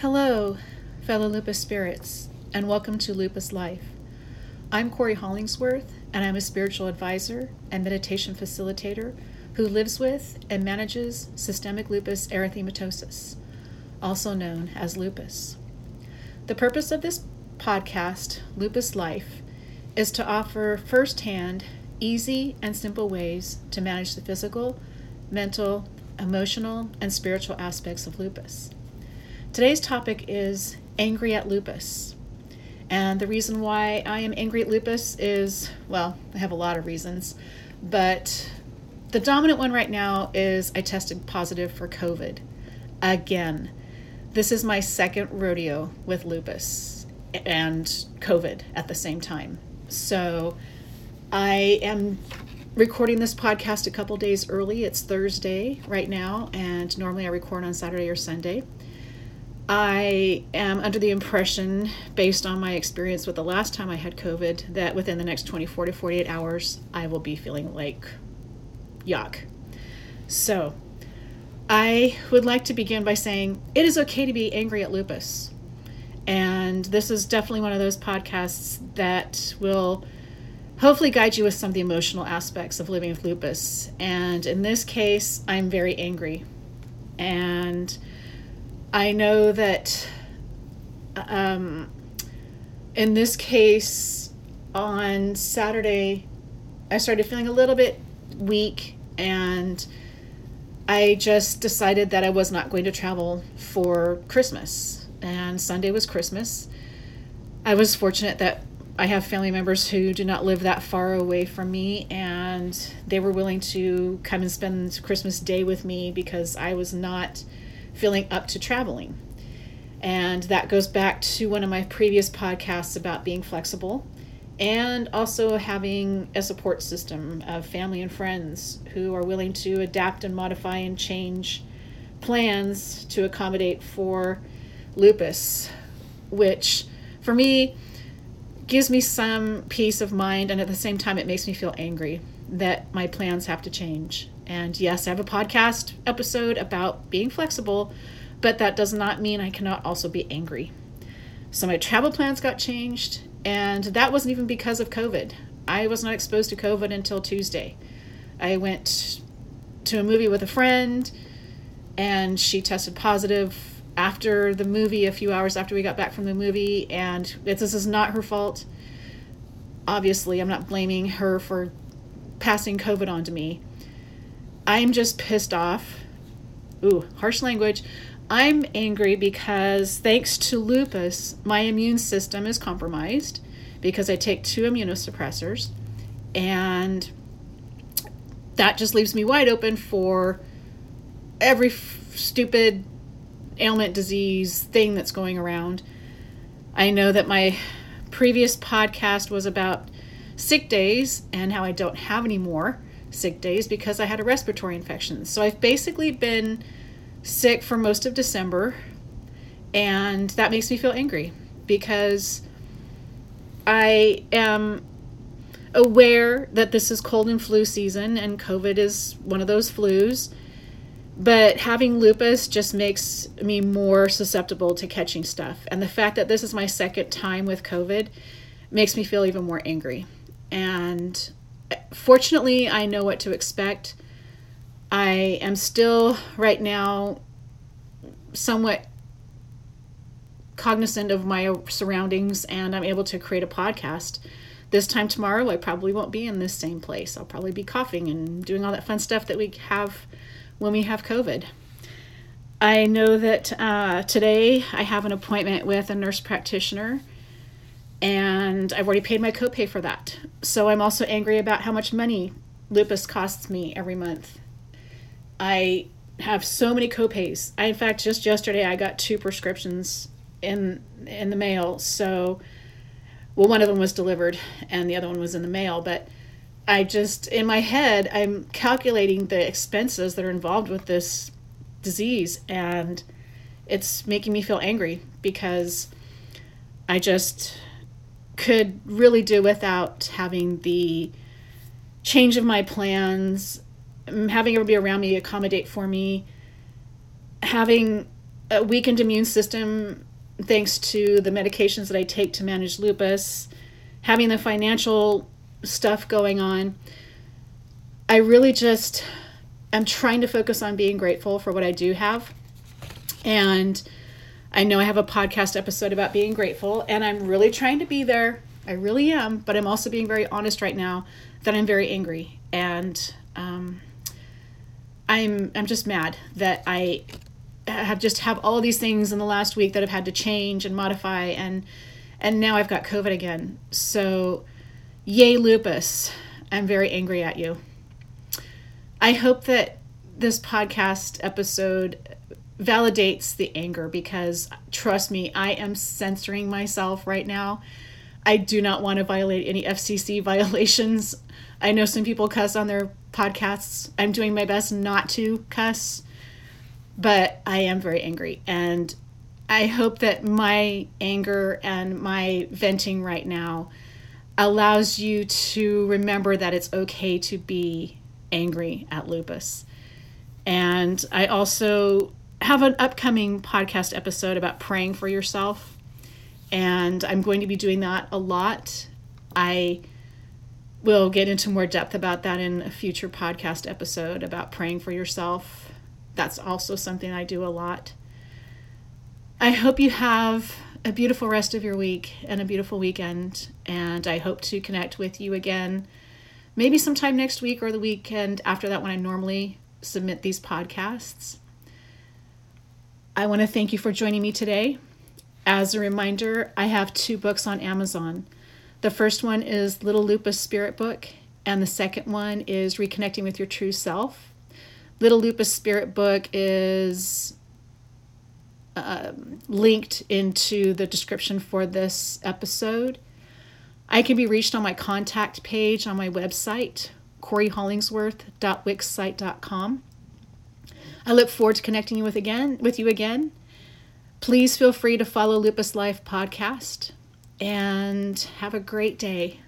Hello, fellow lupus spirits, and welcome to Lupus Life. I'm Cory Hollingsworth, and I'm a spiritual advisor and meditation facilitator who lives with and manages systemic lupus erythematosus, also known as lupus. The purpose of this podcast, Lupus Life, is to offer firsthand, easy, and simple ways to manage the physical, mental, emotional, and spiritual aspects of lupus. Today's topic is angry at lupus. And the reason why I am angry at lupus is well, I have a lot of reasons, but the dominant one right now is I tested positive for COVID. Again, this is my second rodeo with lupus and COVID at the same time. So I am recording this podcast a couple days early. It's Thursday right now, and normally I record on Saturday or Sunday. I am under the impression, based on my experience with the last time I had COVID, that within the next 24 to 48 hours, I will be feeling like yuck. So, I would like to begin by saying it is okay to be angry at lupus. And this is definitely one of those podcasts that will hopefully guide you with some of the emotional aspects of living with lupus. And in this case, I'm very angry. And I know that um, in this case, on Saturday, I started feeling a little bit weak and I just decided that I was not going to travel for Christmas. And Sunday was Christmas. I was fortunate that I have family members who do not live that far away from me, and they were willing to come and spend Christmas Day with me because I was not feeling up to traveling. And that goes back to one of my previous podcasts about being flexible and also having a support system of family and friends who are willing to adapt and modify and change plans to accommodate for lupus, which for me gives me some peace of mind and at the same time it makes me feel angry that my plans have to change. And yes, I have a podcast episode about being flexible, but that does not mean I cannot also be angry. So my travel plans got changed, and that wasn't even because of COVID. I was not exposed to COVID until Tuesday. I went to a movie with a friend, and she tested positive after the movie, a few hours after we got back from the movie, and this is not her fault. Obviously, I'm not blaming her for passing COVID on to me. I'm just pissed off. Ooh, harsh language. I'm angry because thanks to lupus, my immune system is compromised because I take two immunosuppressors. And that just leaves me wide open for every f- stupid ailment, disease, thing that's going around. I know that my previous podcast was about sick days and how I don't have any more sick days because I had a respiratory infection. So I've basically been sick for most of December, and that makes me feel angry because I am aware that this is cold and flu season and COVID is one of those flus. But having lupus just makes me more susceptible to catching stuff. And the fact that this is my second time with COVID makes me feel even more angry. And fortunately, I know what to expect. I am still right now somewhat cognizant of my surroundings and I'm able to create a podcast. This time tomorrow, I probably won't be in this same place. I'll probably be coughing and doing all that fun stuff that we have when we have COVID. I know that uh, today I have an appointment with a nurse practitioner and I've already paid my copay for that. So I'm also angry about how much money lupus costs me every month. I have so many copays. I in fact just yesterday I got two prescriptions in in the mail. So well one of them was delivered and the other one was in the mail, but I just in my head I'm calculating the expenses that are involved with this disease and it's making me feel angry because I just could really do without having the change of my plans, having everybody around me accommodate for me, having a weakened immune system thanks to the medications that I take to manage lupus, having the financial stuff going on. I really just am trying to focus on being grateful for what I do have. And I know I have a podcast episode about being grateful, and I'm really trying to be there. I really am, but I'm also being very honest right now that I'm very angry, and um, I'm I'm just mad that I have just have all these things in the last week that I've had to change and modify, and and now I've got COVID again. So, yay lupus! I'm very angry at you. I hope that this podcast episode validates the anger because trust me, I am censoring myself right now. I do not want to violate any FCC violations. I know some people cuss on their podcasts. I'm doing my best not to cuss, but I am very angry. And I hope that my anger and my venting right now allows you to remember that it's okay to be angry at lupus. And I also have an upcoming podcast episode about praying for yourself. And I'm going to be doing that a lot. I will get into more depth about that in a future podcast episode about praying for yourself. That's also something I do a lot. I hope you have a beautiful rest of your week and a beautiful weekend. And I hope to connect with you again maybe sometime next week or the weekend after that when I normally submit these podcasts. I want to thank you for joining me today. As a reminder, I have two books on Amazon. The first one is Little Lupus Spirit Book, and the second one is Reconnecting with Your True Self. Little Lupus Spirit Book is uh, linked into the description for this episode. I can be reached on my contact page on my website, CoryHollingsworth.wixsite.com. I look forward to connecting you with again with you again. Please feel free to follow Lupus Life podcast and have a great day.